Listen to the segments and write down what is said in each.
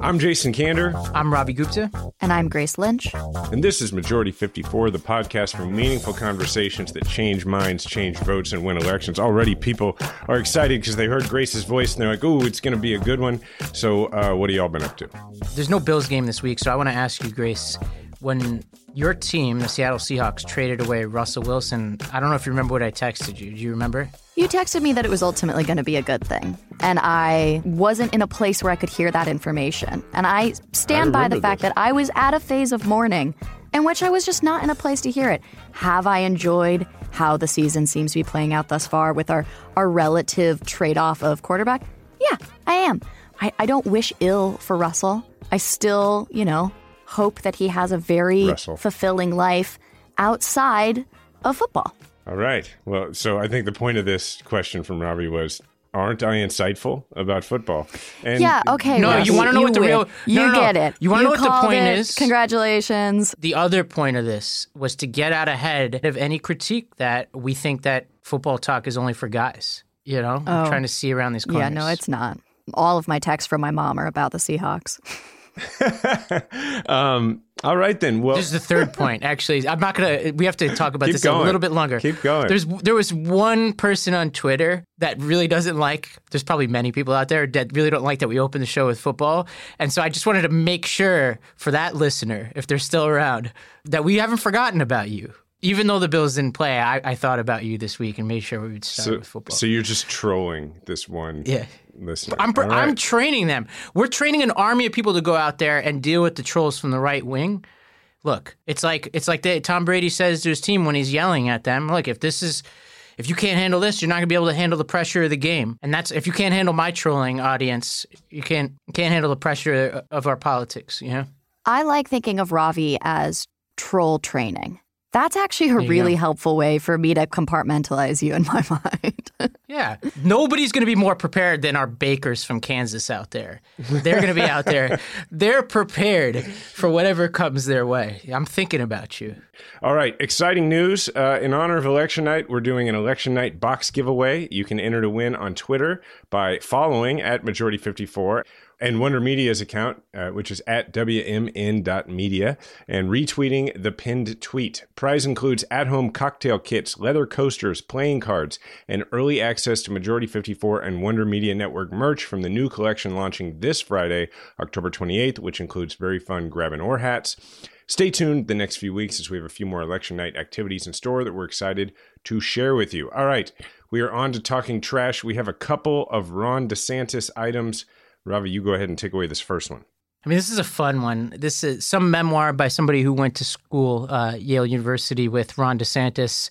I'm Jason Kander. I'm Ravi Gupta. And I'm Grace Lynch. And this is Majority 54, the podcast for meaningful conversations that change minds, change votes, and win elections. Already people are excited because they heard Grace's voice and they're like, ooh, it's going to be a good one. So, uh, what have y'all been up to? There's no Bills game this week, so I want to ask you, Grace, when your team, the Seattle Seahawks, traded away Russell Wilson, I don't know if you remember what I texted you. Do you remember? You texted me that it was ultimately going to be a good thing. And I wasn't in a place where I could hear that information. And I stand I by the fact that I was at a phase of mourning in which I was just not in a place to hear it. Have I enjoyed how the season seems to be playing out thus far with our, our relative trade off of quarterback? Yeah, I am. I, I don't wish ill for Russell. I still, you know, hope that he has a very Russell. fulfilling life outside of football. All right. Well, so I think the point of this question from Ravi was Aren't I insightful about football? And Yeah, okay. No, Ravi, you wanna know what the win. real- You no, no, no. get it. You wanna know what the point it. is? Congratulations. The other point of this was to get out ahead of any critique that we think that football talk is only for guys. You know, I'm Oh. trying to see around these corners. Yeah, no, it's not. All of my texts from my mom are about the Seahawks. um, all right then. Well, This is the third point. Actually, I'm not gonna. We have to talk about Keep this a little bit longer. Keep going. There's there was one person on Twitter that really doesn't like. There's probably many people out there that really don't like that we open the show with football, and so I just wanted to make sure for that listener, if they're still around, that we haven't forgotten about you. Even though the Bills didn't play, I, I thought about you this week and made sure we would start so, with football. so you're just trolling this one yeah. Listener. I'm, pr- All right. I'm training them. We're training an army of people to go out there and deal with the trolls from the right wing. Look, it's like it's like they, Tom Brady says to his team when he's yelling at them. Look, if this is if you can't handle this, you're not going to be able to handle the pressure of the game. And that's if you can't handle my trolling audience, you can't you can't handle the pressure of our politics. You know. I like thinking of Ravi as troll training. That's actually a you really go. helpful way for me to compartmentalize you in my mind. Yeah, nobody's going to be more prepared than our bakers from Kansas out there. They're going to be out there. They're prepared for whatever comes their way. I'm thinking about you. All right, exciting news. Uh, in honor of election night, we're doing an election night box giveaway. You can enter to win on Twitter by following at Majority54 and Wonder Media's account, uh, which is at WMN.media, and retweeting the pinned tweet. Prize includes at home cocktail kits, leather coasters, playing cards, and early access to Majority 54 and Wonder Media Network merch from the new collection launching this Friday, October 28th, which includes very fun grab and or hats. Stay tuned the next few weeks as we have a few more election night activities in store that we're excited to share with you. All right, we are on to talking trash. We have a couple of Ron DeSantis items. Ravi, you go ahead and take away this first one. I mean, this is a fun one. This is some memoir by somebody who went to school, uh, Yale University, with Ron DeSantis.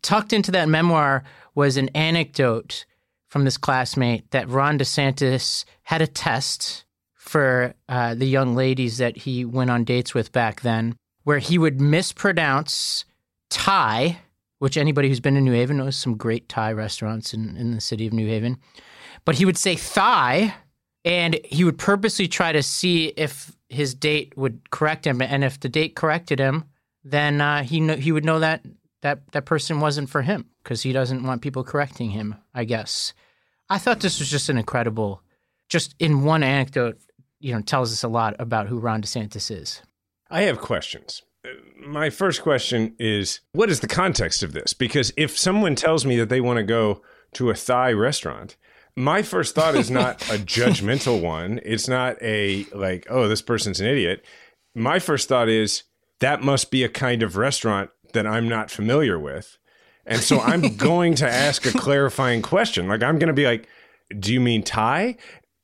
Tucked into that memoir was an anecdote from this classmate that Ron DeSantis had a test for uh, the young ladies that he went on dates with back then, where he would mispronounce Thai, which anybody who's been to New Haven knows some great Thai restaurants in, in the city of New Haven. But he would say thigh, and he would purposely try to see if his date would correct him, and if the date corrected him, then uh, he kno- he would know that that that person wasn't for him because he doesn't want people correcting him. I guess. I thought this was just an incredible, just in one anecdote, you know, tells us a lot about who Ron DeSantis is. I have questions. My first question is what is the context of this? Because if someone tells me that they want to go to a Thai restaurant, my first thought is not a judgmental one. It's not a like, oh, this person's an idiot. my first thought is that must be a kind of restaurant that I'm not familiar with. And so I'm going to ask a clarifying question. Like, I'm going to be like, do you mean Thai?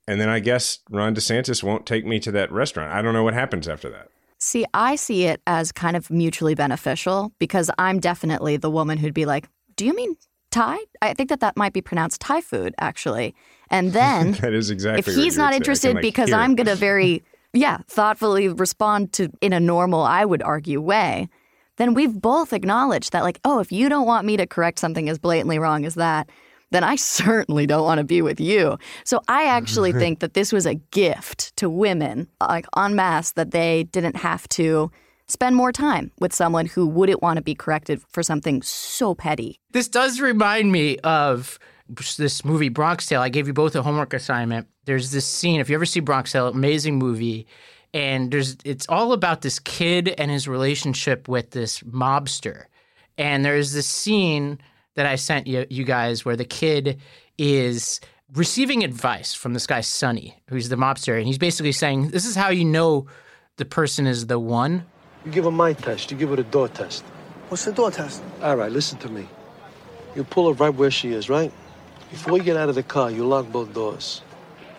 And then I guess Ron DeSantis won't take me to that restaurant. I don't know what happens after that. See, I see it as kind of mutually beneficial because I'm definitely the woman who'd be like, do you mean Thai? I think that that might be pronounced Thai food, actually. And then that is exactly if he's not interested like, because I'm going to very, yeah, thoughtfully respond to in a normal, I would argue, way, then we've both acknowledged that, like, oh, if you don't want me to correct something as blatantly wrong as that, then I certainly don't want to be with you. So I actually think that this was a gift to women, like en masse, that they didn't have to spend more time with someone who wouldn't want to be corrected for something so petty. This does remind me of this movie Bronx Tale. I gave you both a homework assignment. There's this scene. If you ever see Bronx Tale, amazing movie. And there's it's all about this kid and his relationship with this mobster. And there's this scene that I sent you, you guys where the kid is receiving advice from this guy Sonny, who's the mobster, and he's basically saying, "This is how you know the person is the one." You give her my test. You give her the door test. What's the door test? All right, listen to me. You pull her right where she is, right? Before you get out of the car, you lock both doors.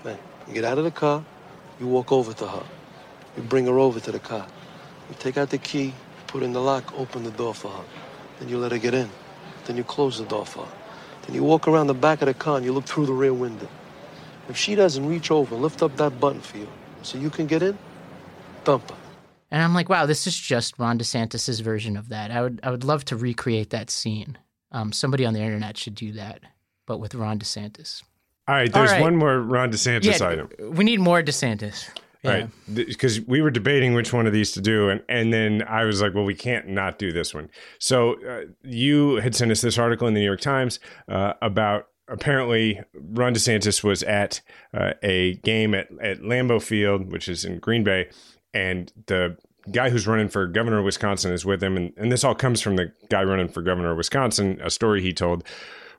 Then you get out of the car, you walk over to her. You bring her over to the car. You take out the key, put in the lock, open the door for her. Then you let her get in. Then you close the door for her. Then you walk around the back of the car and you look through the rear window. If she doesn't reach over and lift up that button for you so you can get in, dump her. And I'm like, wow, this is just Ron DeSantis's version of that. I would I would love to recreate that scene. Um, somebody on the internet should do that, but with Ron DeSantis. All right, there's All right. one more Ron DeSantis item. we need more DeSantis. Yeah. Right. Because we were debating which one of these to do. And, and then I was like, well, we can't not do this one. So uh, you had sent us this article in the New York Times uh, about apparently Ron DeSantis was at uh, a game at, at Lambeau Field, which is in Green Bay. And the guy who's running for governor of Wisconsin is with him. And, and this all comes from the guy running for governor of Wisconsin, a story he told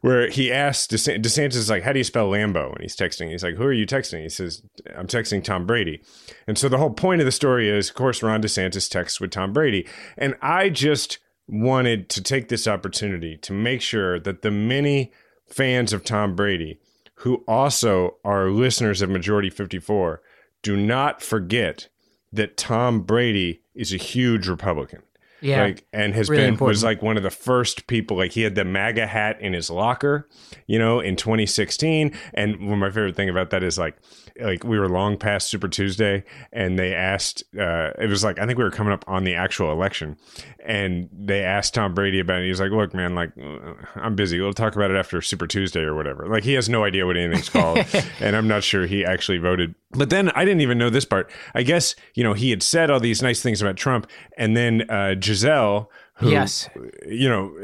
where he asked DeSantis, DeSantis like, "How do you spell Lambeau?" And he's texting. He's like, "Who are you texting?" He says, "I'm texting Tom Brady." And so the whole point of the story is, of course, Ron DeSantis texts with Tom Brady. And I just wanted to take this opportunity to make sure that the many fans of Tom Brady who also are listeners of Majority 54 do not forget that Tom Brady is a huge Republican. Yeah. Like and has Really been important. was like one of the first people like he had the MAGA hat in his locker, you know, in 2016. And one of my favorite thing about that is like like we were long past Super Tuesday and they asked uh it was like I think we were coming up on the actual election and they asked Tom Brady about it. He's like, "Look, man, like uh, I'm busy. We'll talk about it after Super Tuesday or whatever." Like he has no idea what anything's called and I'm not sure he actually voted. But then I didn't even know this part. I guess, you know, he had said all these nice things about Trump and then uh Gisele who Yes. you know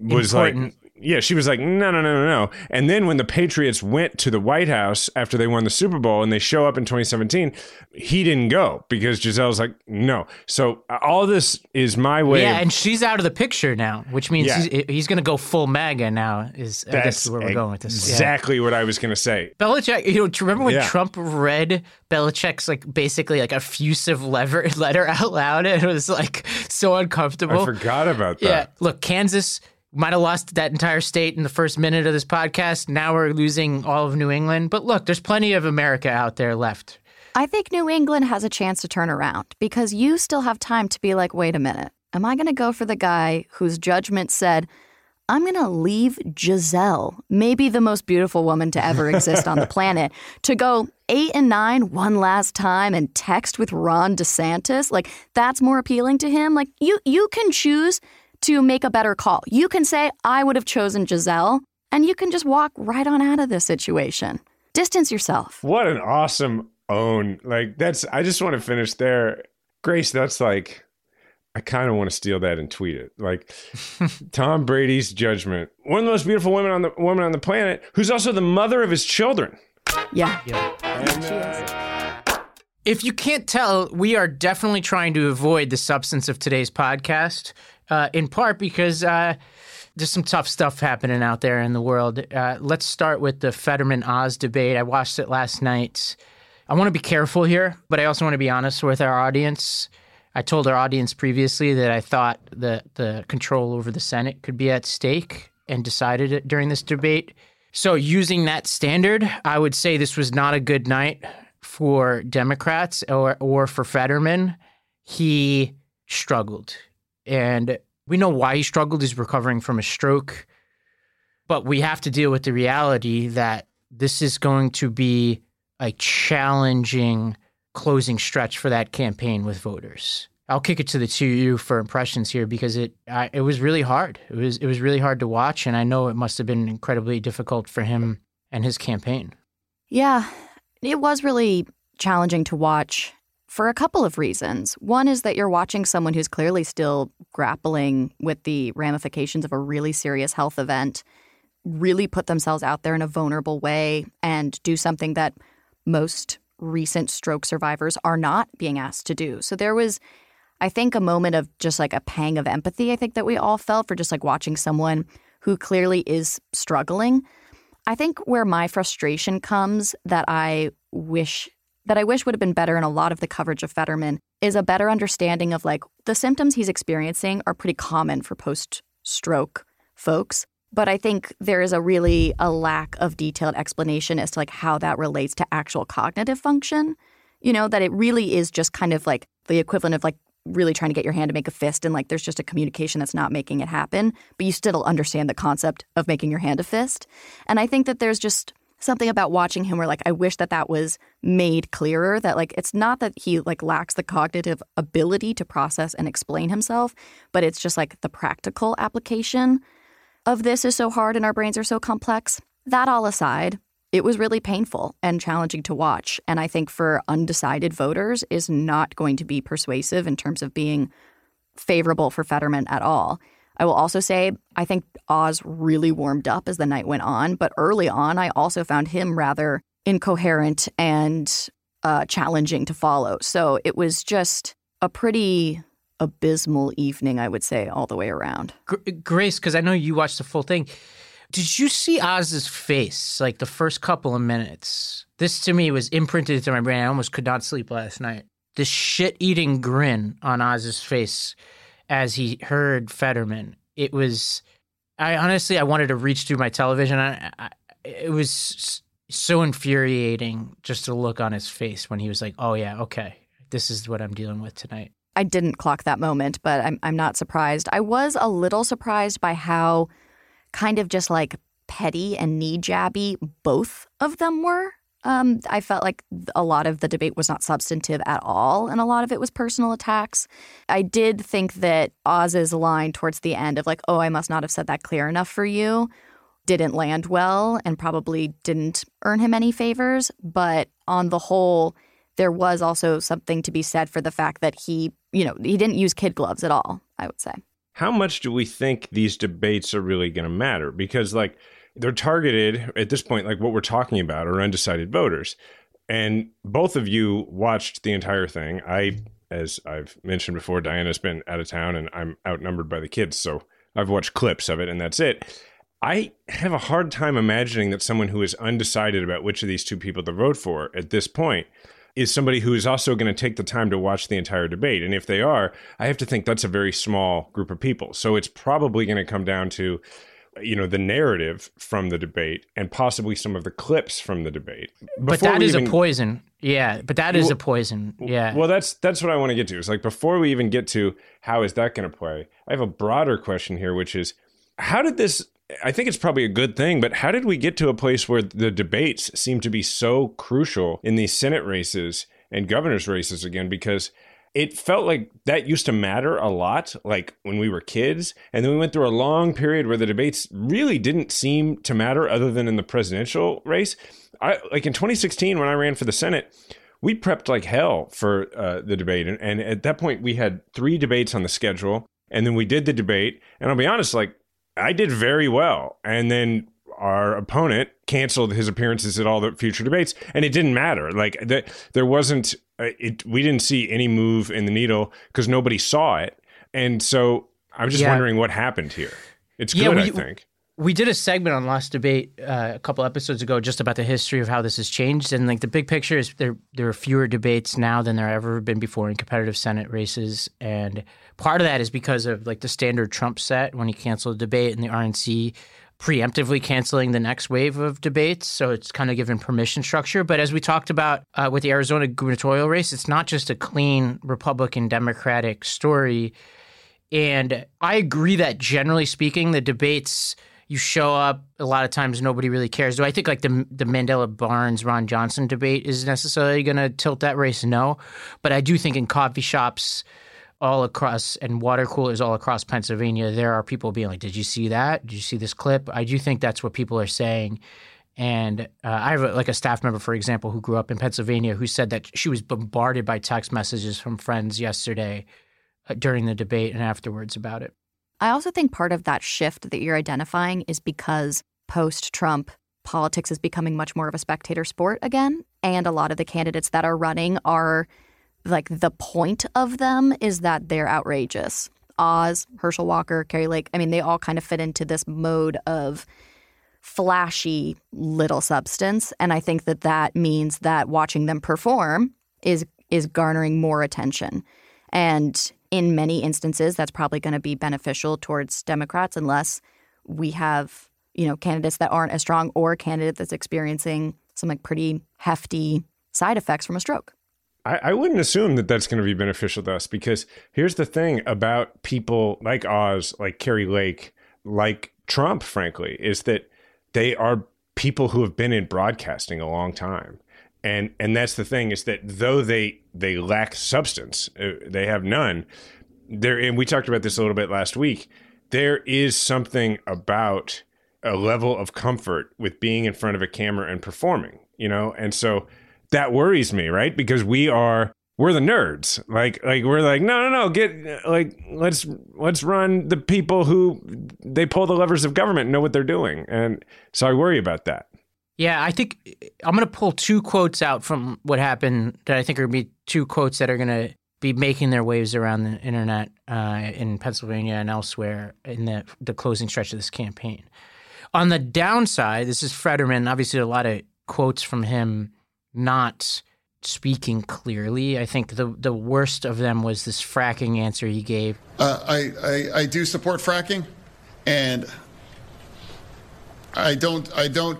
was Important. Yeah, she was like, no, no, no, no, no. And then when the Patriots went to the White House after they won the Super Bowl and they show up in 2017, he didn't go because Gisele's like, no. So uh, all this is my way. Yeah, of, and she's out of the picture now, which means Yeah. he's, he's going to go full MAGA now. Is I guess that's is where we're going with this. Yeah. exactly what I was going to say. Belichick, you know, do you remember when Yeah. Trump read Belichick's like basically like effusive lever, letter out loud? And It was like so uncomfortable. I forgot about that. Yeah, look, Kansas might have lost that entire state in the first minute of this podcast. Now we're losing all of New England. But look, there's plenty of America out there left. I think New England has a chance to turn around because you still have time to be like, wait a minute, am I going to go for the guy whose judgment said, I'm going to leave Gisele, maybe the most beautiful woman to ever exist on the planet, to go eight and nine one last time and text with Ron DeSantis? Like, that's more appealing to him. Like, you, you can choose to make a better call. You can say, I would have chosen Gisele, and you can just walk right on out of this situation. Distance yourself. What an awesome own. Like that's I just want to finish there. Grace, that's like I kind of want to steal that and tweet it. Like Tom Brady's judgment. One of the most beautiful women on the woman on the planet, who's also the mother of his children. Yeah. And, uh, If you can't tell, we are definitely trying to avoid the substance of today's podcast, uh, in part because uh, there's some tough stuff happening out there in the world. Uh, let's start with the Fetterman Oz debate. I watched it last night. I want to be careful here, but I also want to be honest with our audience. I told our audience previously that I thought that the control over the Senate could be at stake and decided it during this debate. So, using that standard, I would say this was not a good night for Democrats or, or for Fetterman. He struggled. And we know why he struggled. He's recovering from a stroke. But we have to deal with the reality that this is going to be a challenging closing stretch for that campaign with voters. I'll kick it to the two of you for impressions here because it I, it was really hard. It was it was really hard to watch, and I know it must have been incredibly difficult for him and his campaign. Yeah, it was really challenging to watch for a couple of reasons. One is that you're watching someone who's clearly still grappling with the ramifications of a really serious health event, really put themselves out there in a vulnerable way and do something that most recent stroke survivors are not being asked to do. So there was I think a moment of just like a pang of empathy I think that we all felt for just like watching someone who clearly is struggling. I think where my frustration comes that I wish that I wish would have been better in a lot of the coverage of Fetterman is a better understanding of like the symptoms he's experiencing are pretty common for post stroke folks. But I think there is a really a lack of detailed explanation as to like how that relates to actual cognitive function. You know, that it really is just kind of like the equivalent of like really trying to get your hand to make a fist and like there's just a communication that's not making it happen, but you still understand the concept of making your hand a fist. And I think that there's just something about watching him where like I wish that that was made clearer that like it's not that he like lacks the cognitive ability to process and explain himself, but it's just like the practical application of this is so hard and our brains are so complex. That all aside, it was really painful and challenging to watch. And I think for undecided voters is not going to be persuasive in terms of being favorable for Fetterman at all. I will also say I think Oz really warmed up as the night went on, but early on, I also found him rather incoherent and uh, challenging to follow. So it was just a pretty abysmal evening, I would say, all the way around. Grace, because I know you watched the full thing. Did you see Oz's face like the first couple of minutes? This to me was imprinted into my brain. I almost could not sleep last night. This shit eating grin on Oz's face as he heard Fetterman. It was, I honestly, I wanted to reach through my television. I, I, it was so infuriating just to look on his face when he was like, oh, yeah, okay, this is what I'm dealing with tonight. I didn't clock that moment, but I'm, I'm not surprised. I was a little surprised by how kind of just like petty and knee jabby both of them were. Um, I felt like a lot of the debate was not substantive at all, and a lot of it was personal attacks. I did think that Oz's line towards the end of like, "Oh, I must not have said that clear enough for you," didn't land well and probably didn't earn him any favors. But on the whole, there was also something to be said for the fact that he, you know, he didn't use kid gloves at all. I would say how much do we think these debates are really going to matter? Because, like, they're targeted at this point, like what we're talking about are undecided voters. And both of you watched the entire thing. I, as I've mentioned before, Diana's been out of town and I'm outnumbered by the kids. So I've watched clips of it and that's it. I have a hard time imagining that someone who is undecided about which of these two people to vote for at this point is somebody who is also going to take the time to watch the entire debate. And if they are, I have to think that's a very small group of people. So it's probably going to come down to you know the narrative from the debate and possibly some of the clips from the debate. Before but that is even, a poison. Yeah but that is well, a poison. yeah. well that's that's what i want to get to it's like before we even get to how is that going to play i have a broader question here which is how did this I think it's probably a good thing, but how did we get to a place where the debates seem to be so crucial in these Senate races and governor's races again? Because it felt like that used to matter a lot, like when we were kids. And then we went through a long period where the debates really didn't seem to matter other than in the presidential race. I, like in 2016, when I ran for the Senate, we prepped like hell for uh, the debate. And, and at that point, we had three debates on the schedule. And then we did the debate. And I'll be honest, like, I did very well. And then our opponent canceled his appearances at all the future debates, and it didn't matter. Like that, there wasn't. It, we didn't see any move in the needle because nobody saw it, and so I'm just yeah. wondering what happened here. It's good, yeah, we, I think. we did a segment on Last Debate uh, a couple episodes ago just about the history of how this has changed. And like the big picture is there there are fewer debates now than there ever been before in competitive Senate races. And part of that is because of like the standard Trump set when he canceled the debate and the RNC preemptively canceling the next wave of debates. So it's kind of given permission structure. But as we talked about uh, with the Arizona gubernatorial race, it's not just a clean Republican Democratic story. And I agree that generally speaking, the debates you show up a lot of times nobody really cares. Do I think like the the Mandela Barnes Ron Johnson debate is necessarily going to tilt that race? No, but I do think in coffee shops all across and water coolers all across Pennsylvania, there are people being like, "Did you see that? Did you see this clip?" I do think that's what people are saying. And uh, I have a, like a staff member, for example, who grew up in Pennsylvania, who said that she was bombarded by text messages from friends yesterday uh, during the debate and afterwards about it. I also think part of that shift that you're identifying is because post Trump, politics is becoming much more of a spectator sport again. And a lot of the candidates that are running are like the point of them is that they're outrageous. Oz, Herschel Walker, Kari Lake, I mean, they all kind of fit into this mode of flashy little substance. And I think that that means that watching them perform is is garnering more attention. And in many instances, that's probably going to be beneficial towards Democrats unless we have, you know, candidates that aren't as strong or a candidate that's experiencing some like pretty hefty side effects from a stroke. I, I wouldn't assume that that's going to be beneficial to us because here's the thing about people like Oz, like Kari Lake, like Trump, frankly, is that they are people who have been in broadcasting a long time and and that's the thing is that though they they lack substance, uh, they have none. There, and we talked about this a little bit last week. There is something about a level of comfort with being in front of a camera and performing, you know, and so that worries me, right? Because we are we're the nerds. Like like we're like no no no get like let's let's run the people who they pull the levers of government know what they're doing. And so I worry about that. Yeah, I think I'm going to pull two quotes out from what happened that I think are going to be two quotes that are going to be making their waves around the internet uh, in Pennsylvania and elsewhere in the, the closing stretch of this campaign. On the downside, this is Fetterman. Obviously, a lot of quotes from him not speaking clearly. I think the the worst of them was this fracking answer he gave. Uh, I, I I do support fracking, and I don't I don't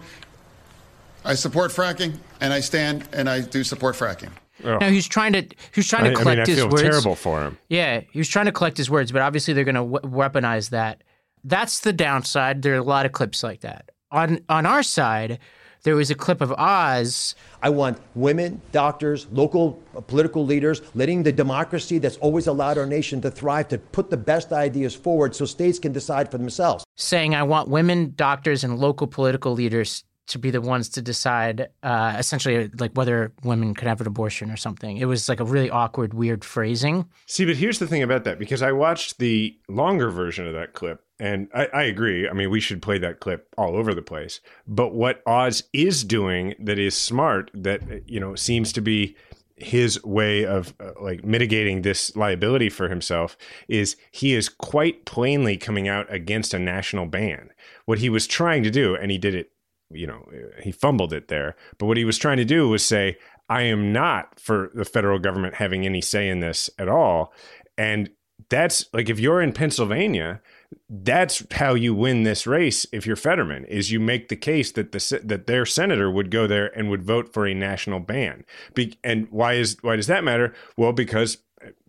I support fracking, and I stand and I do support fracking. Oh. Now he's trying to he's trying to I, collect I mean, I his words. Terrible for him. Yeah, he was trying to collect his words, but obviously they're going to we- weaponize that. That's the downside. There are a lot of clips like that. On on our side, there was a clip of Oz. I want women, doctors, local political leaders, letting the democracy that's always allowed our nation to thrive to put the best ideas forward so states can decide for themselves. Saying, I want women, doctors, and local political leaders to be the ones to decide uh, essentially like whether women could have an abortion or something. It was like a really awkward, weird phrasing. See, but here's the thing about that because I watched the longer version of that clip and I, I, agree. I mean, we should play that clip all over the place. But what Oz is doing that is smart, that, you know, seems to be his way of uh, like mitigating this liability for himself is he is quite plainly coming out against a national ban. What he was trying to do, and he did it you know, he fumbled it there. But what he was trying to do was say, I am not for the federal government having any say in this at all. And that's like if you're in Pennsylvania, that's how you win this race. If you're Fetterman, is you make the case that the that their senator would go there and would vote for a national ban. Be, and why is why does that matter? Well, because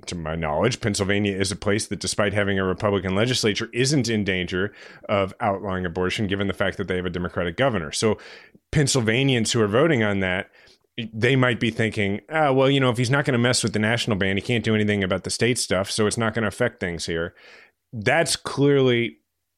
to my knowledge, Pennsylvania is a place that, despite having a Republican legislature, isn't in danger of outlawing abortion, given the fact that they have a Democratic governor. So, Pennsylvanians who are voting on that, they might be thinking, oh, well, you know, if he's not going to mess with the national ban, he can't do anything about the state stuff, so it's not going to affect things here. That's clearly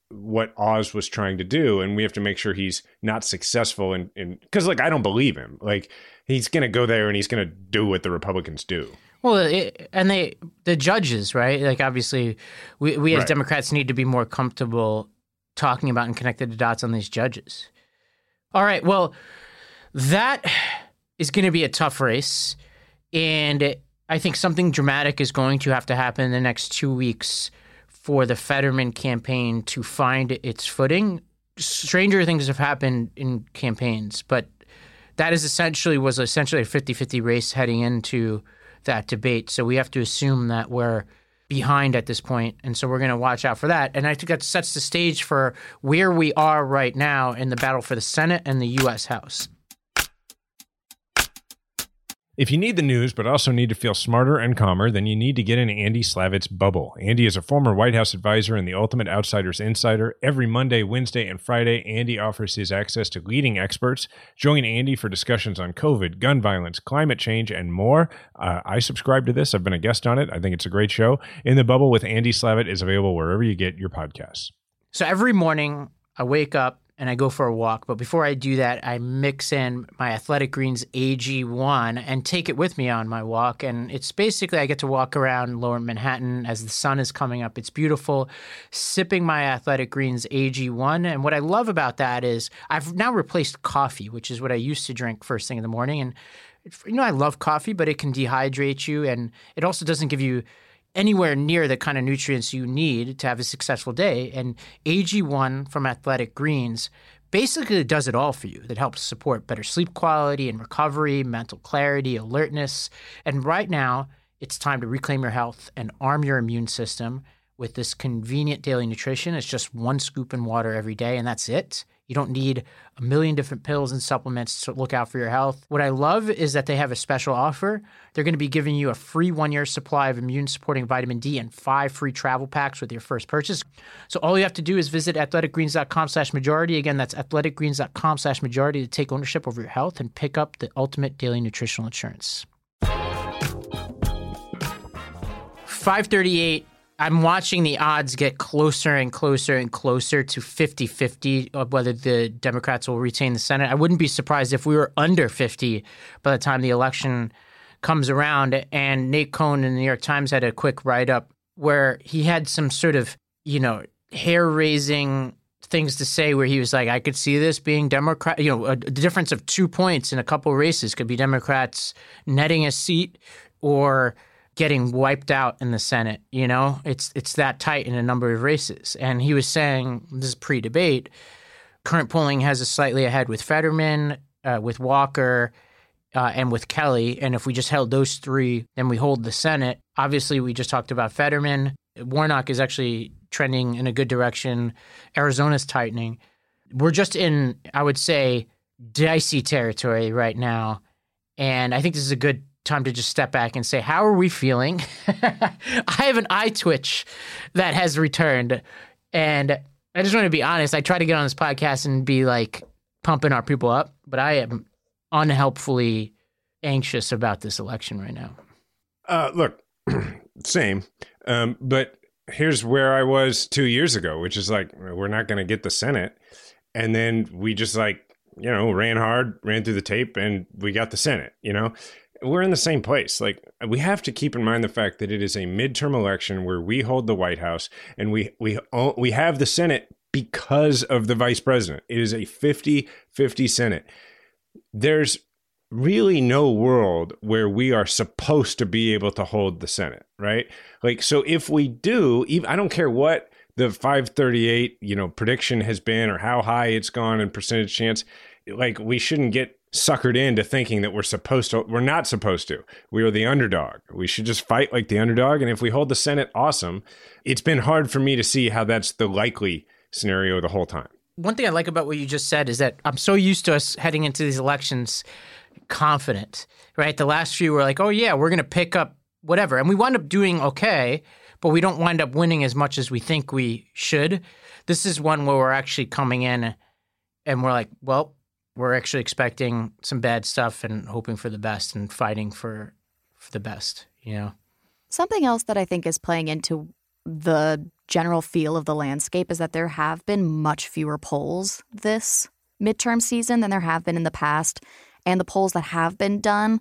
what Oz was trying to do, and we have to make sure he's not successful in because, like, I don't believe him. Like, he's going to go there and he's going to do what the Republicans do. Well, it, and they the judges, right? Like obviously, we we as right. Democrats need to be more comfortable talking about and connecting the dots on these judges. All right, well, that is going to be a tough race, and I think something dramatic is going to have to happen in the next two weeks for the Fetterman campaign to find its footing stranger things have happened in campaigns, but that is essentially was essentially a 50-50 race heading into that debate. So we have to assume that we're behind at this point, and so we're going to watch out for that. And I think that sets the stage for where we are right now in the battle for the Senate and the U.S. House. If you need the news, but also need to feel smarter and calmer, then you need to get in Andy Slavitt's bubble. Andy is a former White House advisor and the Ultimate Outsiders Insider. Every Monday, Wednesday, and Friday, Andy offers his access to leading experts. Join Andy for discussions on COVID, gun violence, climate change, and more. Uh, I subscribe to this. I've been a guest on it. I think it's a great show. In the Bubble with Andy Slavitt is available wherever you get your podcasts. So every morning, I wake up and I go for a walk. But before I do that, I mix in my Athletic Greens AG1 and take it with me on my walk. And it's basically I get to walk around lower Manhattan as the sun is coming up. It's beautiful, sipping my Athletic Greens AG1. And what I love about that is I've now replaced coffee, which is what I used to drink first thing in the morning. And you know, I love coffee, but it can dehydrate you, and it also doesn't give you anywhere near the kind of nutrients you need to have a successful day. And AG1 from Athletic Greens basically does it all for you. That helps support better sleep quality and recovery, mental clarity, alertness. And right now, it's time to reclaim your health and arm your immune system with this convenient daily nutrition. It's just one scoop in water every day, and that's it. You don't need a million different pills and supplements to look out for your health. What I love is that they have a special offer. They're going to be giving you a free one year supply of immune supporting vitamin D and five free travel packs with your first purchase. So all you have to do is visit athleticgreens.com slash majority. Again, that's athleticgreens.com slash majority to take ownership over your health and pick up the ultimate daily nutritional insurance. 538 I'm watching the odds get closer and closer and closer to 50 50 of whether the Democrats will retain the Senate. I wouldn't be surprised if we were under 50 by the time the election comes around. And Nate Cohn in the New York Times had a quick write up where he had some sort of, you know, hair raising things to say where he was like, I could see this being Democrat, you know, a difference of two points in a couple races could be Democrats netting a seat or getting wiped out in the Senate. You know, it's it's that tight in a number of races. And he was saying this is pre-debate. Current polling has us slightly ahead with Fetterman, uh, with Walker, uh, and with Kelly. And if we just held those three, then we hold the Senate. Obviously, we just talked about Fetterman. Warnock is actually trending in a good direction. Arizona's tightening. We're just in, I would say, dicey territory right now. And I think this is a good time to just step back and say, how are we feeling? I have an eye twitch that has returned. And I just want to be honest. I try to get on this podcast and be like pumping our people up, but I am unhelpfully anxious about this election right now. Uh, look, same. Um, but here's where I was two years ago, which is like, we're not going to get the Senate. And then we just like, you know, ran hard, ran through the tape, and we got the Senate, you know? We're in the same place. Like we have to keep in mind the fact that it is a midterm election where we hold the White House and we we we have the Senate because of the vice president. It is a 50-50 Senate. There's really no world where we are supposed to be able to hold the Senate, right? Like so if we do, even I don't care what the 538, you know, prediction has been or how high it's gone in percentage chance, like we shouldn't get suckered into thinking that we're supposed to we're not supposed to. We are the underdog. We should just fight like the underdog. And if we hold the senate awesome. It's been hard for me to see how that's the likely scenario the whole time. One thing i like about what you just said is that i'm so used to us heading into these elections confident right? The last few were like oh yeah we're going to pick up whatever. And we wind up doing okay but we don't wind up winning as much as we think we should. This is one where we're actually coming in and we're like well we're actually expecting some bad stuff and hoping for the best and fighting for for the best, you know. Something else that I think is playing into the general feel of the landscape is that there have been much fewer polls this midterm season than there have been in the past. And the polls that have been done,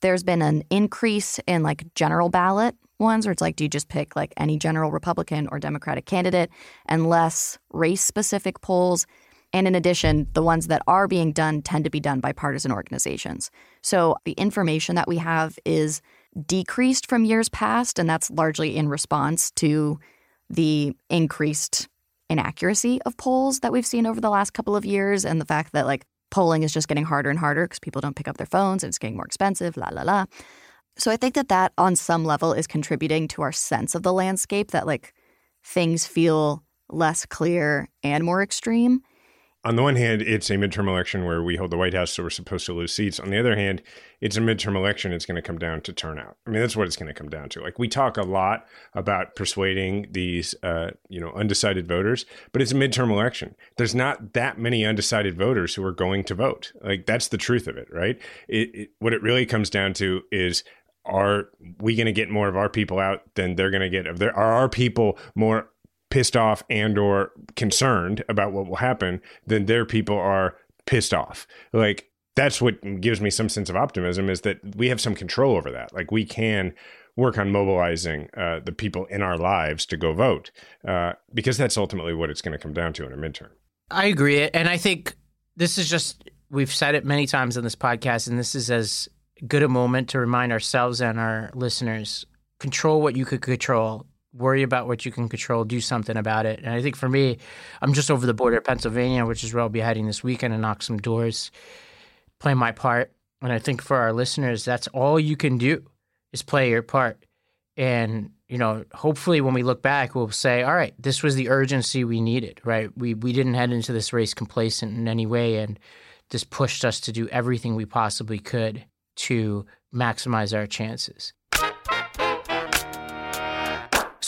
there's been an increase in like general ballot ones where it's like, do you just pick like any general Republican or Democratic candidate and less race specific polls? And in addition, the ones that are being done tend to be done by partisan organizations. So the information that we have is decreased from years past, and that's largely in response to the increased inaccuracy of polls that we've seen over the last couple of years and the fact that like polling is just getting harder and harder because people don't pick up their phones and it's getting more expensive, la la la. So I think that that on some level is contributing to our sense of the landscape that like things feel less clear and more extreme on the one hand, it's a midterm election where we hold the White House, so we're supposed to lose seats. On the other hand, it's a midterm election. It's going to come down to turnout. I mean, that's what it's going to come down to. Like we talk a lot about persuading these, uh, you know, undecided voters, but it's a midterm election. There's not that many undecided voters who are going to vote. Like that's the truth of it, right? It, it, what it really comes down to is are we going to get more of our people out than they're going to get of their are our people more pissed off and or concerned about what will happen then their people are pissed off. Like that's what gives me some sense of optimism is that we have some control over that. Like we can work on mobilizing uh, the people in our lives to go vote uh, because that's ultimately what it's going to come down to in a midterm. I agree and i think this is just we've said it many times on this podcast and this is as good a moment to remind ourselves and our listeners control what you could control worry about what you can control, do something about it. And I think for me, I'm just over the border of Pennsylvania, which is where I'll be heading this weekend and knock some doors, play my part. And I think for our listeners, that's all you can do is play your part. And, you know, hopefully when we look back, we'll say, all right, this was the urgency we needed, right? We we didn't head into this race complacent in any way and this pushed us to do everything we possibly could to maximize our chances.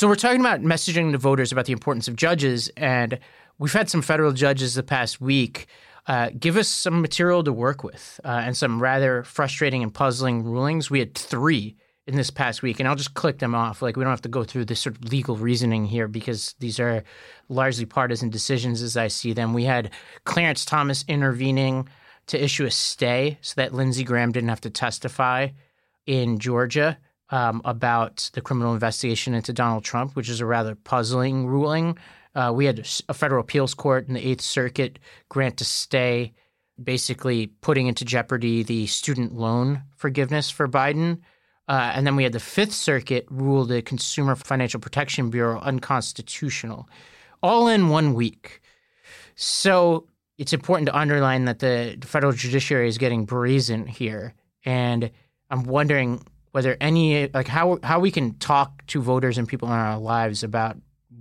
So we're talking about messaging to voters about the importance of judges, and we've had some federal judges the past week uh, give us some material to work with uh, and some rather frustrating and puzzling rulings. We had three in this past week, and I'll just click them off. Like we don't have to go through this sort of legal reasoning here because these are largely partisan decisions as I see them. We had Clarence Thomas intervening to issue a stay so that Lindsey Graham didn't have to testify in Georgia um, about the criminal investigation into Donald Trump, which is a rather puzzling ruling. Uh, we had a federal appeals court in the Eighth Circuit grant to stay, basically putting into jeopardy the student loan forgiveness for Biden. Uh, and then we had the Fifth Circuit rule the Consumer Financial Protection Bureau unconstitutional, all in one week. So it's important to underline that the federal judiciary is getting brazen here. And I'm wondering whether any like how how we can talk to voters and people in our lives about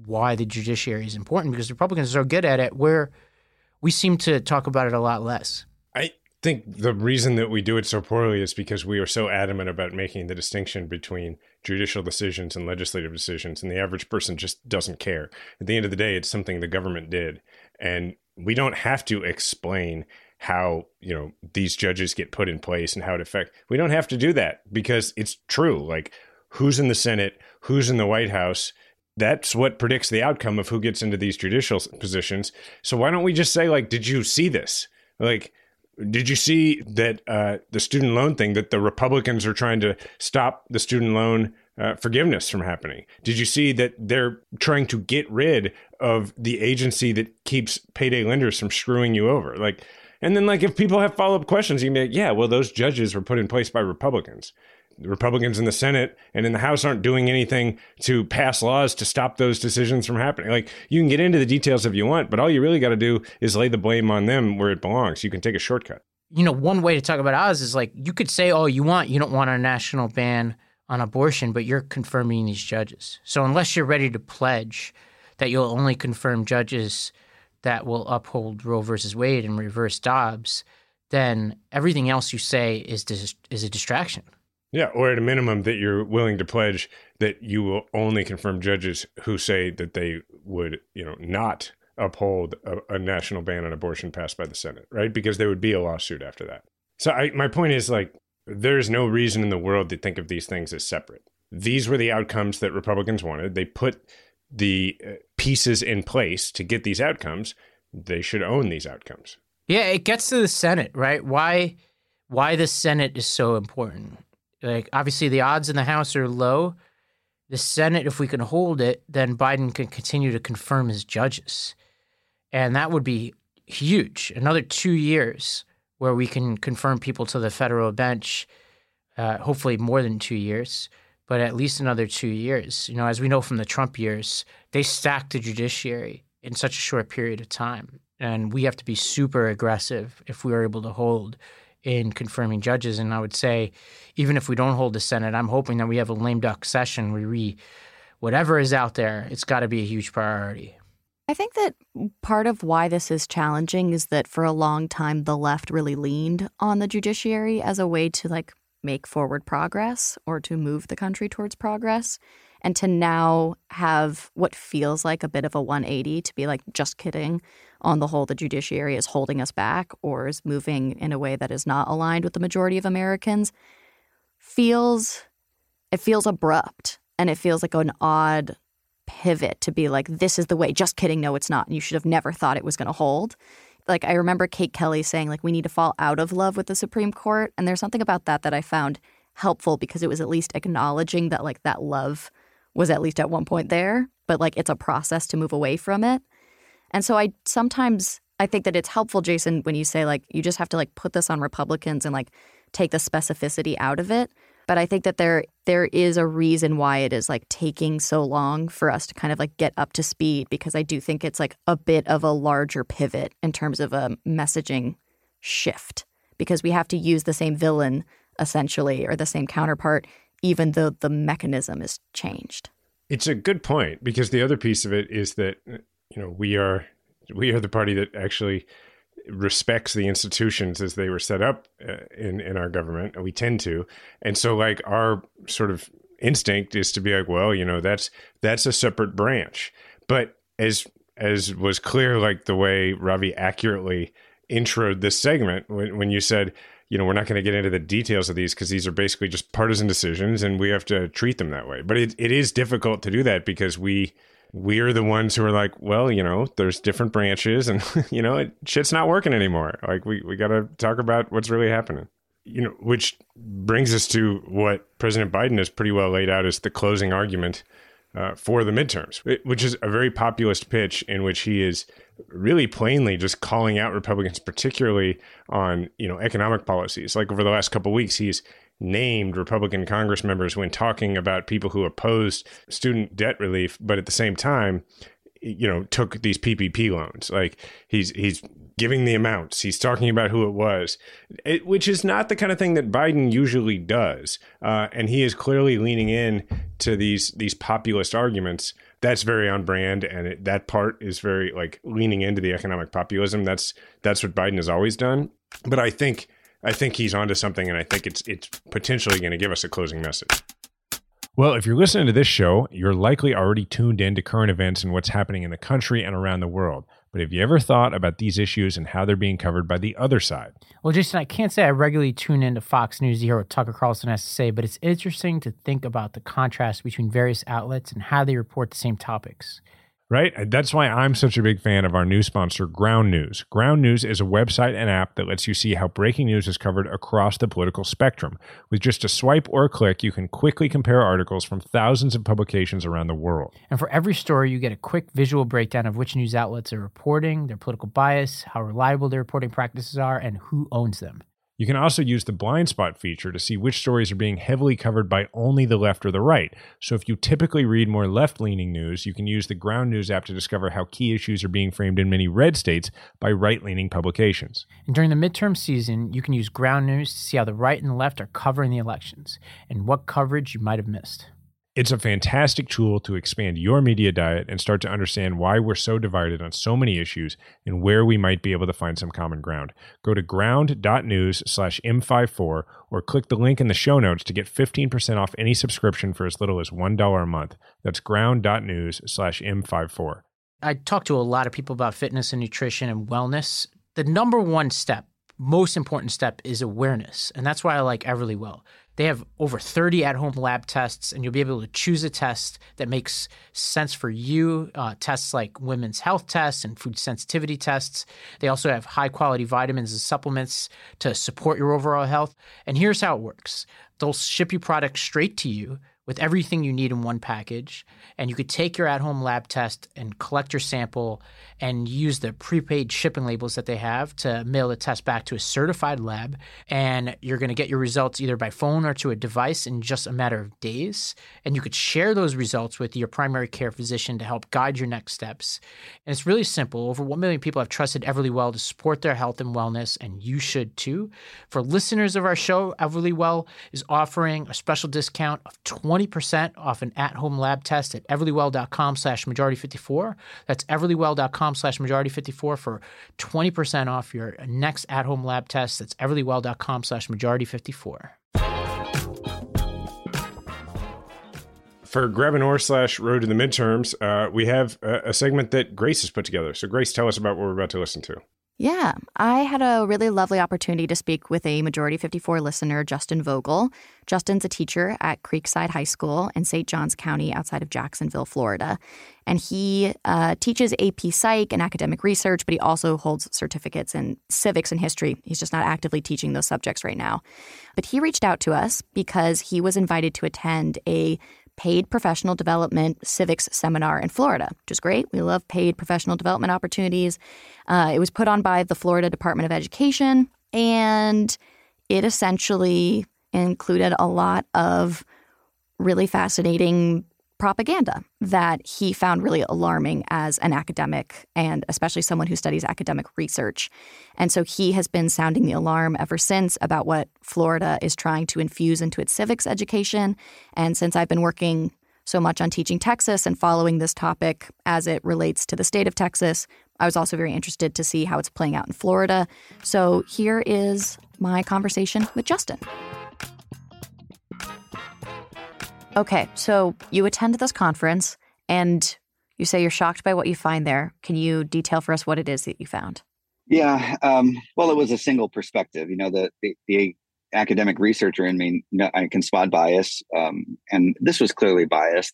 why the judiciary is important because Republicans are so good at it where we seem to talk about it a lot less. I think the reason that we do it so poorly is because we are so adamant about making the distinction between judicial decisions and legislative decisions and the average person just doesn't care. At the end of the day it's something the government did and we don't have to explain how you know these judges get put in place and how it affects we don't have to do that because it's true. Like who's in the senate? Who's in the white house? That's what predicts the outcome of who gets into these judicial positions. So why don't we just say like did you see this? Like did you see that uh, the student loan thing that the republicans are trying to stop the student loan uh, forgiveness from happening? Did you see that they're trying to get rid of the agency that keeps payday lenders from screwing you over? Like, and then, like, if people have follow up questions, you can be like, yeah, well, those judges were put in place by Republicans. The Republicans in the Senate and in the House aren't doing anything to pass laws to stop those decisions from happening. Like, you can get into the details if you want, but all you really got to do is lay the blame on them where it belongs. You can take a shortcut. You know, one way to talk about Oz is like, you could say all you want, you don't want a national ban on abortion, but you're confirming these judges. So, unless you're ready to pledge that you'll only confirm judges that will uphold Roe versus Wade and reverse Dobbs, then everything else you say is dis- is a distraction. Yeah, or at a minimum that you're willing to pledge that you will only confirm judges who say that they would, you know, not uphold a, a national ban on abortion passed by the Senate, right? Because there would be a lawsuit after that. So I, my point is like there's no reason in the world to think of these things as separate. These were the outcomes that Republicans wanted. They put the uh, pieces in place to get these outcomes, they should own these outcomes. Yeah, it gets to the Senate, right? Why why the Senate is so important. Like obviously the odds in the House are low. The Senate, if we can hold it, then Biden can continue to confirm his judges. And that would be huge. Another two years where we can confirm people to the federal bench, uh, hopefully more than two years but at least another two years. You know, as we know from the Trump years, they stacked the judiciary in such a short period of time. And we have to be super aggressive if we are able to hold in confirming judges. And I would say, even if we don't hold the Senate, I'm hoping that we have a lame duck session we, whatever is out there, it's got to be a huge priority. I think that part of why this is challenging is that for a long time the left really leaned on the judiciary as a way to like make forward progress or to move the country towards progress and to now have what feels like a bit of a 180 to be like just kidding on the whole the judiciary is holding us back or is moving in a way that is not aligned with the majority of Americans feels it feels abrupt and it feels like an odd pivot to be like, this is the way. Just kidding. No, it's not. And you should have never thought it was going to hold. Like, I remember Kate Kelly saying, like, we need to fall out of love with the Supreme Court. And there's something about that that I found helpful because it was at least acknowledging that, like, that love was at least at one point there, but like, it's a process to move away from it. And so I sometimes I think that it's helpful, Jason, when you say like you just have to like put this on Republicans and like take the specificity out of it. But I think that there there is a reason why it is like taking so long for us to kind of like get up to speed because I do think it's like a bit of a larger pivot in terms of a messaging shift because we have to use the same villain essentially or the same counterpart even though the mechanism is changed. It's a good point because the other piece of it is that you know we are we are the party that actually respects the institutions as they were set up uh, in in our government we tend to. And so like our sort of instinct is to be like well you know that's that's a separate branch. But as as was clear like the way Ravi accurately introed this segment when when you said you know we're not going to get into the details of these because these are basically just partisan decisions and we have to treat them that way. But it, it is difficult to do that because we we're the ones who are like, well, you know, there's different branches and, you know, it, shit's not working anymore. Like, we, we got to talk about what's really happening. You know, which brings us to what President Biden has pretty well laid out as the closing argument uh, for the midterms, which is a very populist pitch in which he is really plainly just calling out Republicans, particularly on you know economic policies. Like over the last couple weeks, he's named Republican Congress members when talking about people who opposed student debt relief, but at the same time, you know, took these PPP loans. Like he's he's giving the amounts. He's talking about who it was, it, which is not the kind of thing that Biden usually does. Uh, and he is clearly leaning in to these these populist arguments. That's very on brand, and it, that part is very like leaning into the economic populism. That's that's what Biden has always done. But I think I think he's onto something, and I think it's it's potentially going to give us a closing message. Well, if you're listening to this show, you're likely already tuned in to current events and what's happening in the country and around the world. But have you ever thought about these issues and how they're being covered by the other side? Well, Jason, I can't say I regularly tune into Fox News to hear what Tucker Carlson has to say, but it's interesting to think about the contrast between various outlets and how they report the same topics right? That's why I'm such a big fan of our new sponsor, Ground News. Ground News is a website and app that lets you see how breaking news is covered across the political spectrum. With just a swipe or a click, you can quickly compare articles from thousands of publications around the world. And for every story, you get a quick visual breakdown of which news outlets are reporting, their political bias, how reliable their reporting practices are, and who owns them. You can also use the blind spot feature to see which stories are being heavily covered by only the left or the right. So if you typically read more left leaning news, you can use the Ground News app to discover how key issues are being framed in many red states by right leaning publications. And during the midterm season, you can use Ground News to see how the right and the left are covering the elections and what coverage you might have missed. It's a fantastic tool to expand your media diet and start to understand why we're so divided on so many issues and where we might be able to find some common ground. Go to ground.news slash M54 or click the link in the show notes to get 15% off any subscription for as little as $1 a month. That's ground.news slash M54. I talk to a lot of people about fitness and nutrition and wellness. The number one step, most important step, is awareness. And that's why I like Everlywell they have over 30 at home lab tests, and you'll be able to choose a test that makes sense for you. Uh, tests like women's health tests and food sensitivity tests. They also have high quality vitamins and supplements to support your overall health. And here's how it works they'll ship you products straight to you with everything you need in one package. And you could take your at home lab test and collect your sample and use the prepaid shipping labels that they have to mail the test back to a certified lab. And you're going to get your results either by phone or to a device in just a matter of days. And you could share those results with your primary care physician to help guide your next steps. And it's really simple. Over 1 million people have trusted Everlywell to support their health and wellness, and you should too. For listeners of our show, Everlywell is offering a special discount of 20% off an at-home lab test at everlywell.com slash majority54. That's everlywell.com slash majority54 for 20% off your next at-home lab test. That's everlywell.com slash majority54. For Grab an Oar slash Road to the Midterms, uh, we have a, a segment that Grace has put together. So, Grace, tell us about what we're about to listen to. Yeah, I had a really lovely opportunity to speak with a Majority 54 listener, Justin Vogel. Justin's a teacher at Creekside High School in St. Johns County outside of Jacksonville, Florida. And he uh, teaches AP Psych and academic research, but he also holds certificates in civics and history. He's just not actively teaching those subjects right now. But he reached out to us because he was invited to attend a paid professional development civics seminar in Florida, which is great. We love paid professional development opportunities. Uh, it was put on by the Florida Department of Education, and it essentially included a lot of really fascinating propaganda that he found really alarming as an academic and especially someone who studies academic research. And so he has been sounding the alarm ever since about what Florida is trying to infuse into its civics education. And since I've been working so much on teaching Texas and following this topic as it relates to the state of Texas, I was also very interested to see how it's playing out in Florida. So here is my conversation with Justin. Okay, so you attend this conference and you say you're shocked by what you find there. Can you detail for us what it is that you found? Yeah, um, well, it was a single perspective. You know, the the, the academic researcher in me, I can spot bias, um, and this was clearly biased.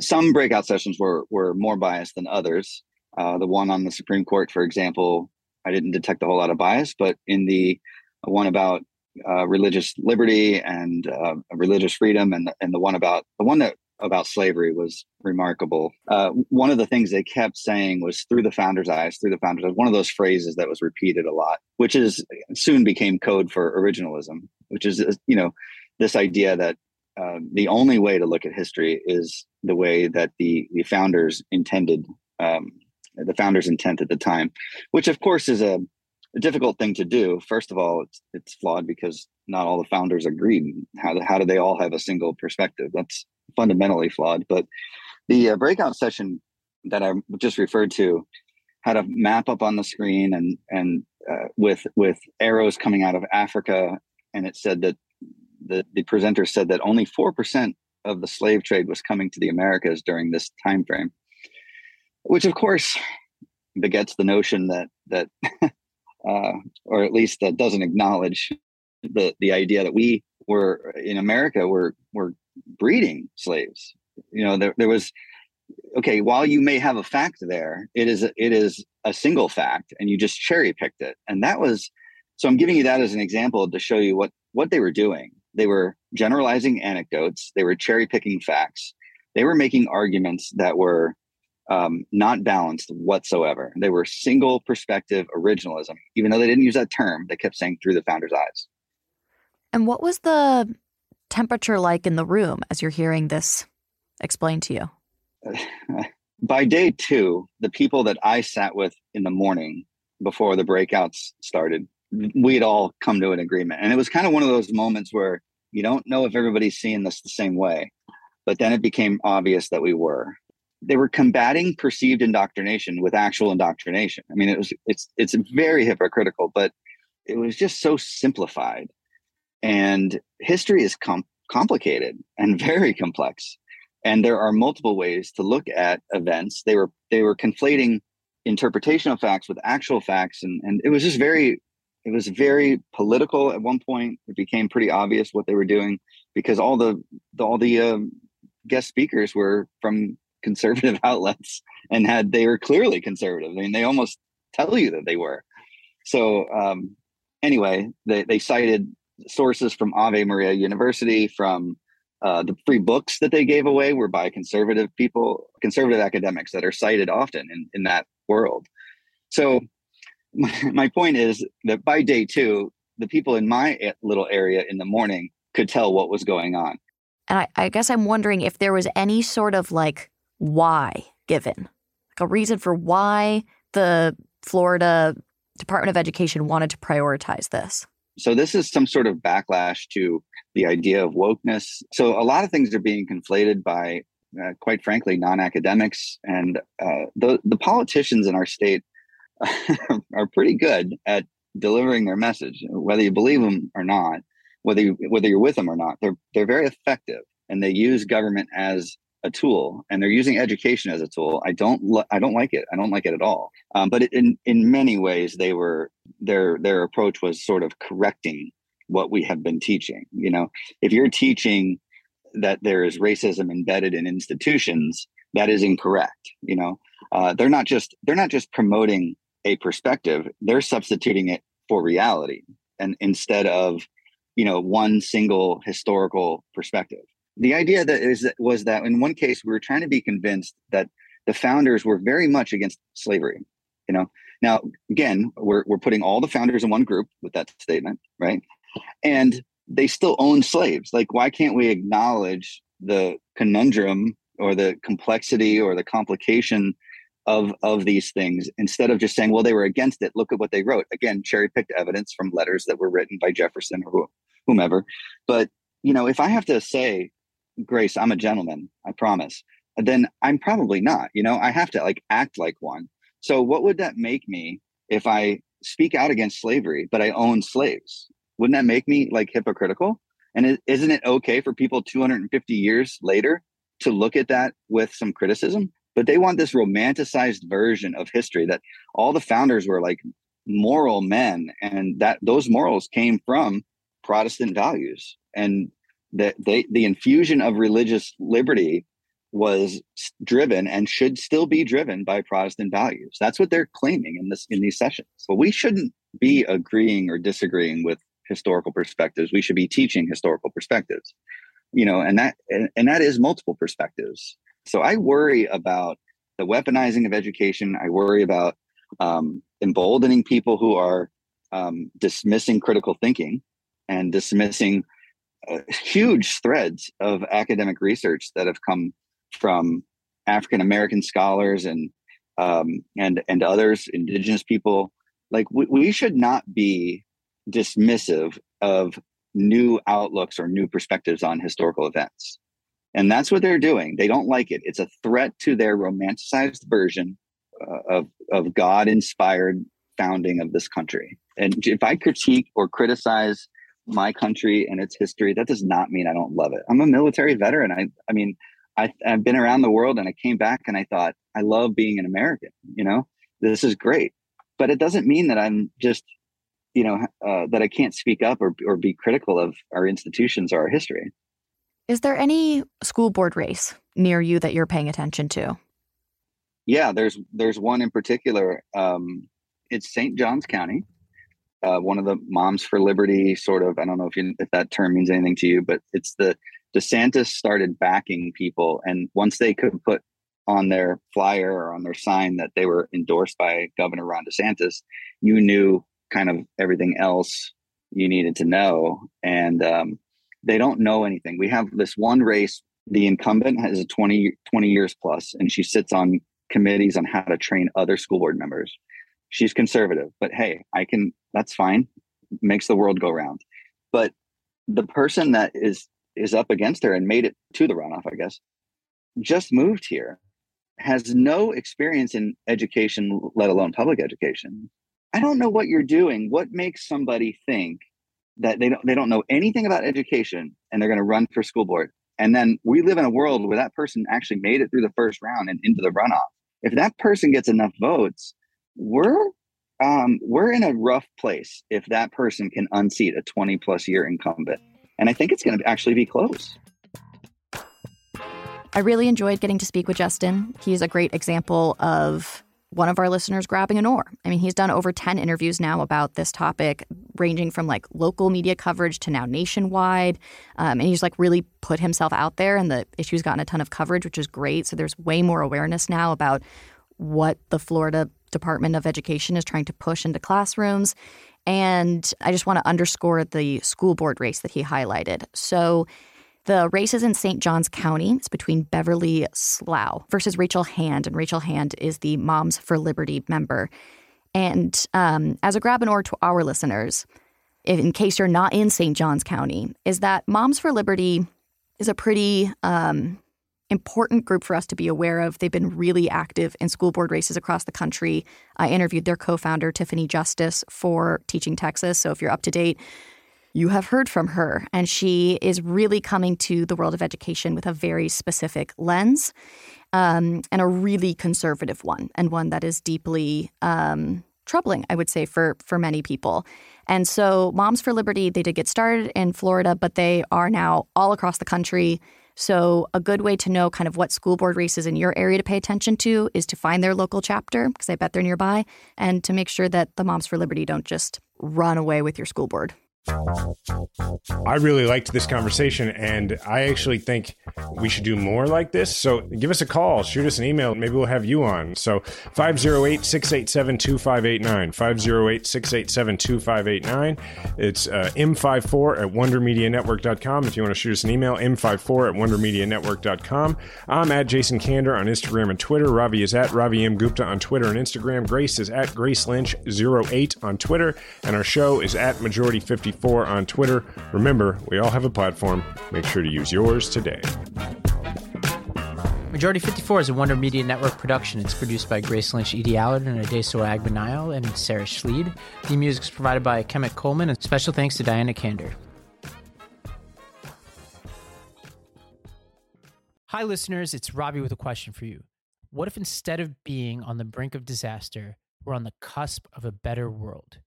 Some breakout sessions were were more biased than others. Uh, the one on the Supreme Court, for example, I didn't detect a whole lot of bias, but in the one about uh, religious liberty and uh, religious freedom, and and the one about the one that about slavery was remarkable. Uh, one of the things they kept saying was "through the founder's eyes," "through the founder's eyes." One of those phrases that was repeated a lot, which is soon became code for originalism, which is you know this idea that uh, the only way to look at history is the way that the the founders intended. Um, the founders' intent at the time, which of course is a a difficult thing to do. First of all, it's it's flawed because not all the founders agreed. How how do they all have a single perspective? That's fundamentally flawed. But the uh, breakout session that I just referred to had a map up on the screen and and uh, with with arrows coming out of Africa, and it said that the the presenter said that only four percent of the slave trade was coming to the Americas during this time frame, which of course begets the notion that that uh, or at least that doesn't acknowledge the the idea that we were in America were were breeding slaves. You know, there there was okay. While you may have a fact there, it is it is a single fact, and you just cherry picked it, and that was. So I'm giving you that as an example to show you what what they were doing. They were generalizing anecdotes. They were cherry picking facts. They were making arguments that were um, not balanced whatsoever. They were single perspective originalism. Even though they didn't use that term, they kept saying through the founder's eyes. And what was the temperature like in the room as you're hearing this explained to you? By day two, the people that I sat with in the morning before the breakouts started, we'd all come to an agreement. And it was kind of one of those moments where you don't know if everybody's seeing this the same way. But then it became obvious that we were they were combating perceived indoctrination with actual indoctrination. I mean, it was it's it's very hypocritical, but it was just so simplified. And history is com- complicated and very complex, and there are multiple ways to look at events. They were they were conflating interpretation of facts with actual facts, and and it was just very it was very political at one point. It became pretty obvious what they were doing because all the, the all the um, guest speakers were from conservative outlets and had they were clearly conservative. I mean, they almost tell you that they were. So um, anyway, they, they cited sources from Ave Maria University, from Uh, the free books that they gave away were by conservative people, conservative academics that are cited often in, in that world. So, my, my point is that by day two, the people in my little area in the morning could tell what was going on. And I, I guess I'm wondering if there was any sort of like why given, like a reason for why the Florida Department of Education wanted to prioritize this. So this is some sort of backlash to the idea of wokeness. So a lot of things are being conflated by, uh, quite frankly, non-academics, and uh, the the politicians in our state are pretty good at delivering their message, whether you believe them or not, whether you, whether you're with them or not. They're they're very effective, and they use government as a tool and they're using education as a tool. I don't li- i don't like it. I don't like it at all. Um, but in in many ways they were their their approach was sort of correcting what we have been teaching you know? If you're teaching that there is racism embedded in institutions that is incorrect you know? Uh, they're not just they're not just promoting a perspective they're substituting it for reality and instead of you know one single historical perspective the idea that is was that in one case we were trying to be convinced that the founders were very much against slavery you know? Now again we're, we're putting all the founders in one group with that statement right? And they still own slaves. Like why can't we acknowledge the conundrum or the complexity or the complication of of these things instead of just saying well they were against it. Look at what they wrote. Again cherry picked evidence from letters that were written by jefferson or whomever. But you know if i have to say Grace, I'm a gentleman, I promise, then I'm probably not. You know, I have to like act like one. So what would that make me if I speak out against slavery, but I own slaves? Wouldn't that make me like hypocritical? And isn't it okay for people 250 years later to look at that with some criticism? But they want this romanticized version of history that all the founders were like moral men, and that those morals came from Protestant values. And that they the infusion of religious liberty was driven and should still be driven by Protestant values. That's what they're claiming in this in these sessions. But we shouldn't be agreeing or disagreeing with historical perspectives. We should be teaching historical perspectives. You know, and that and, and that is multiple perspectives. So I worry about the weaponizing of education. I worry about um, emboldening people who are um, dismissing critical thinking and dismissing uh, huge threads of academic research that have come from African American scholars and um, and and others, indigenous people. Like we, we should not be dismissive of new outlooks or new perspectives on historical events. And that's what they're doing. They don't like it. It's a threat to their romanticized version uh, of, of God inspired founding of this country. And if I critique or criticize my country and its history, that does not mean I don't love it. I'm a military veteran. I, I mean, I, I've been around the world and I came back and I thought, I love being an American, you know, this is great. But it doesn't mean that I'm just, you know, uh, that I can't speak up or, or be critical of our institutions or our history. Is there any school board race near you that you're paying attention to? Yeah, there's there's one in particular. Um, it's St. Johns County uh, one of the moms for liberty sort of i don't know if you if that term means anything to you but it's the desantis started backing people and once they could put on their flyer or on their sign that they were endorsed by governor ron desantis you knew kind of everything else you needed to know and um, they don't know anything. We have this one race the incumbent has a 20 20 years plus and she sits on committees on how to train other school board members she's conservative but hey i can that's fine. Makes the world go round. But the person that is is up against her and made it to the runoff i guess just moved here has no experience in education let alone public education. I don't know what you're doing. What makes somebody think that they don't they don't know anything about education and they're going to run for school board? And then we live in a world where that person actually made it through the first round and into the runoff. If that person gets enough votes we're um, we're in a rough place if that person can unseat a 20 plus year incumbent. And I think it's going to actually be close. I really enjoyed getting to speak with Justin. He's a great example of one of our listeners grabbing an oar. I mean, he's done over 10 interviews now about this topic, ranging from like local media coverage to now nationwide. Um, and he's like really put himself out there, and the issue's gotten a ton of coverage, which is great. So there's way more awareness now about what the Florida Department of Education is trying to push into classrooms. And I just want to underscore the school board race that he highlighted. So the race is in St. Johns County. It's between Beverly Slough versus Rachel Hand. And Rachel Hand is the Moms for Liberty member. And um, as a grab an oar to our listeners, in case you're not in St. Johns County, is that Moms for Liberty is a pretty um, important group for us to be aware of. They've been really active in school board races across the country. I interviewed their co founder, Tiffany Justice, for Teaching Texas. So if you're up to date, you have heard from her. And she is really coming to the world of education with a very specific lens um, and a really conservative one, and one that is deeply um, troubling, I would say, for, for many people. And so, Moms for Liberty, they did get started in Florida, but they are now all across the country. So, a good way to know kind of what school board races in your area to pay attention to is to find their local chapter, because I bet they're nearby, and to make sure that the Moms for Liberty don't just run away with your school board. I really liked this conversation, and I actually think we should do more like this. So give us a call, shoot us an email, maybe we'll have you on. So 508 687 2589. 508 687 2589. It's uh, M54 at WonderMediaNetwork.com. If you want to shoot us an email, M54 at WonderMediaNetwork.com. I'm at Jason Kander on Instagram and Twitter. Ravi is at Ravi M. Gupta on Twitter and Instagram. Grace is at Grace Lynch08 on Twitter. And our show is at Majority 54 on Twitter. Remember, we all have a platform. Make sure to use yours today. Majority 54 is a Wonder Media Network production. It's produced by Grace Lynch, Edie Allard, and Adeso Agbanile, and Sarah Schleid. The music is provided by Kemet Coleman, and special thanks to Diana Kander. Hi, listeners. It's Ravi with a question for you. What if instead of being on the brink of disaster, we're on the cusp of a better world?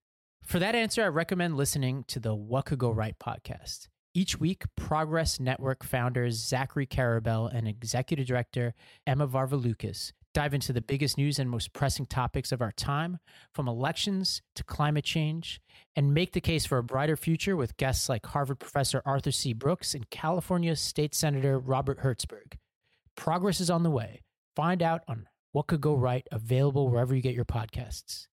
For that answer, I recommend listening to the What Could Go Right podcast. Each week, Progress Network founders Zachary Karabell and executive director Emma Varvaloucas dive into the biggest news and most pressing topics of our time, from elections to climate change, and make the case for a brighter future with guests like Harvard professor Arthur C. Brooks and California State Senator Robert Hertzberg. Progress is on the way. Find out on what could go right, available wherever you get your podcasts.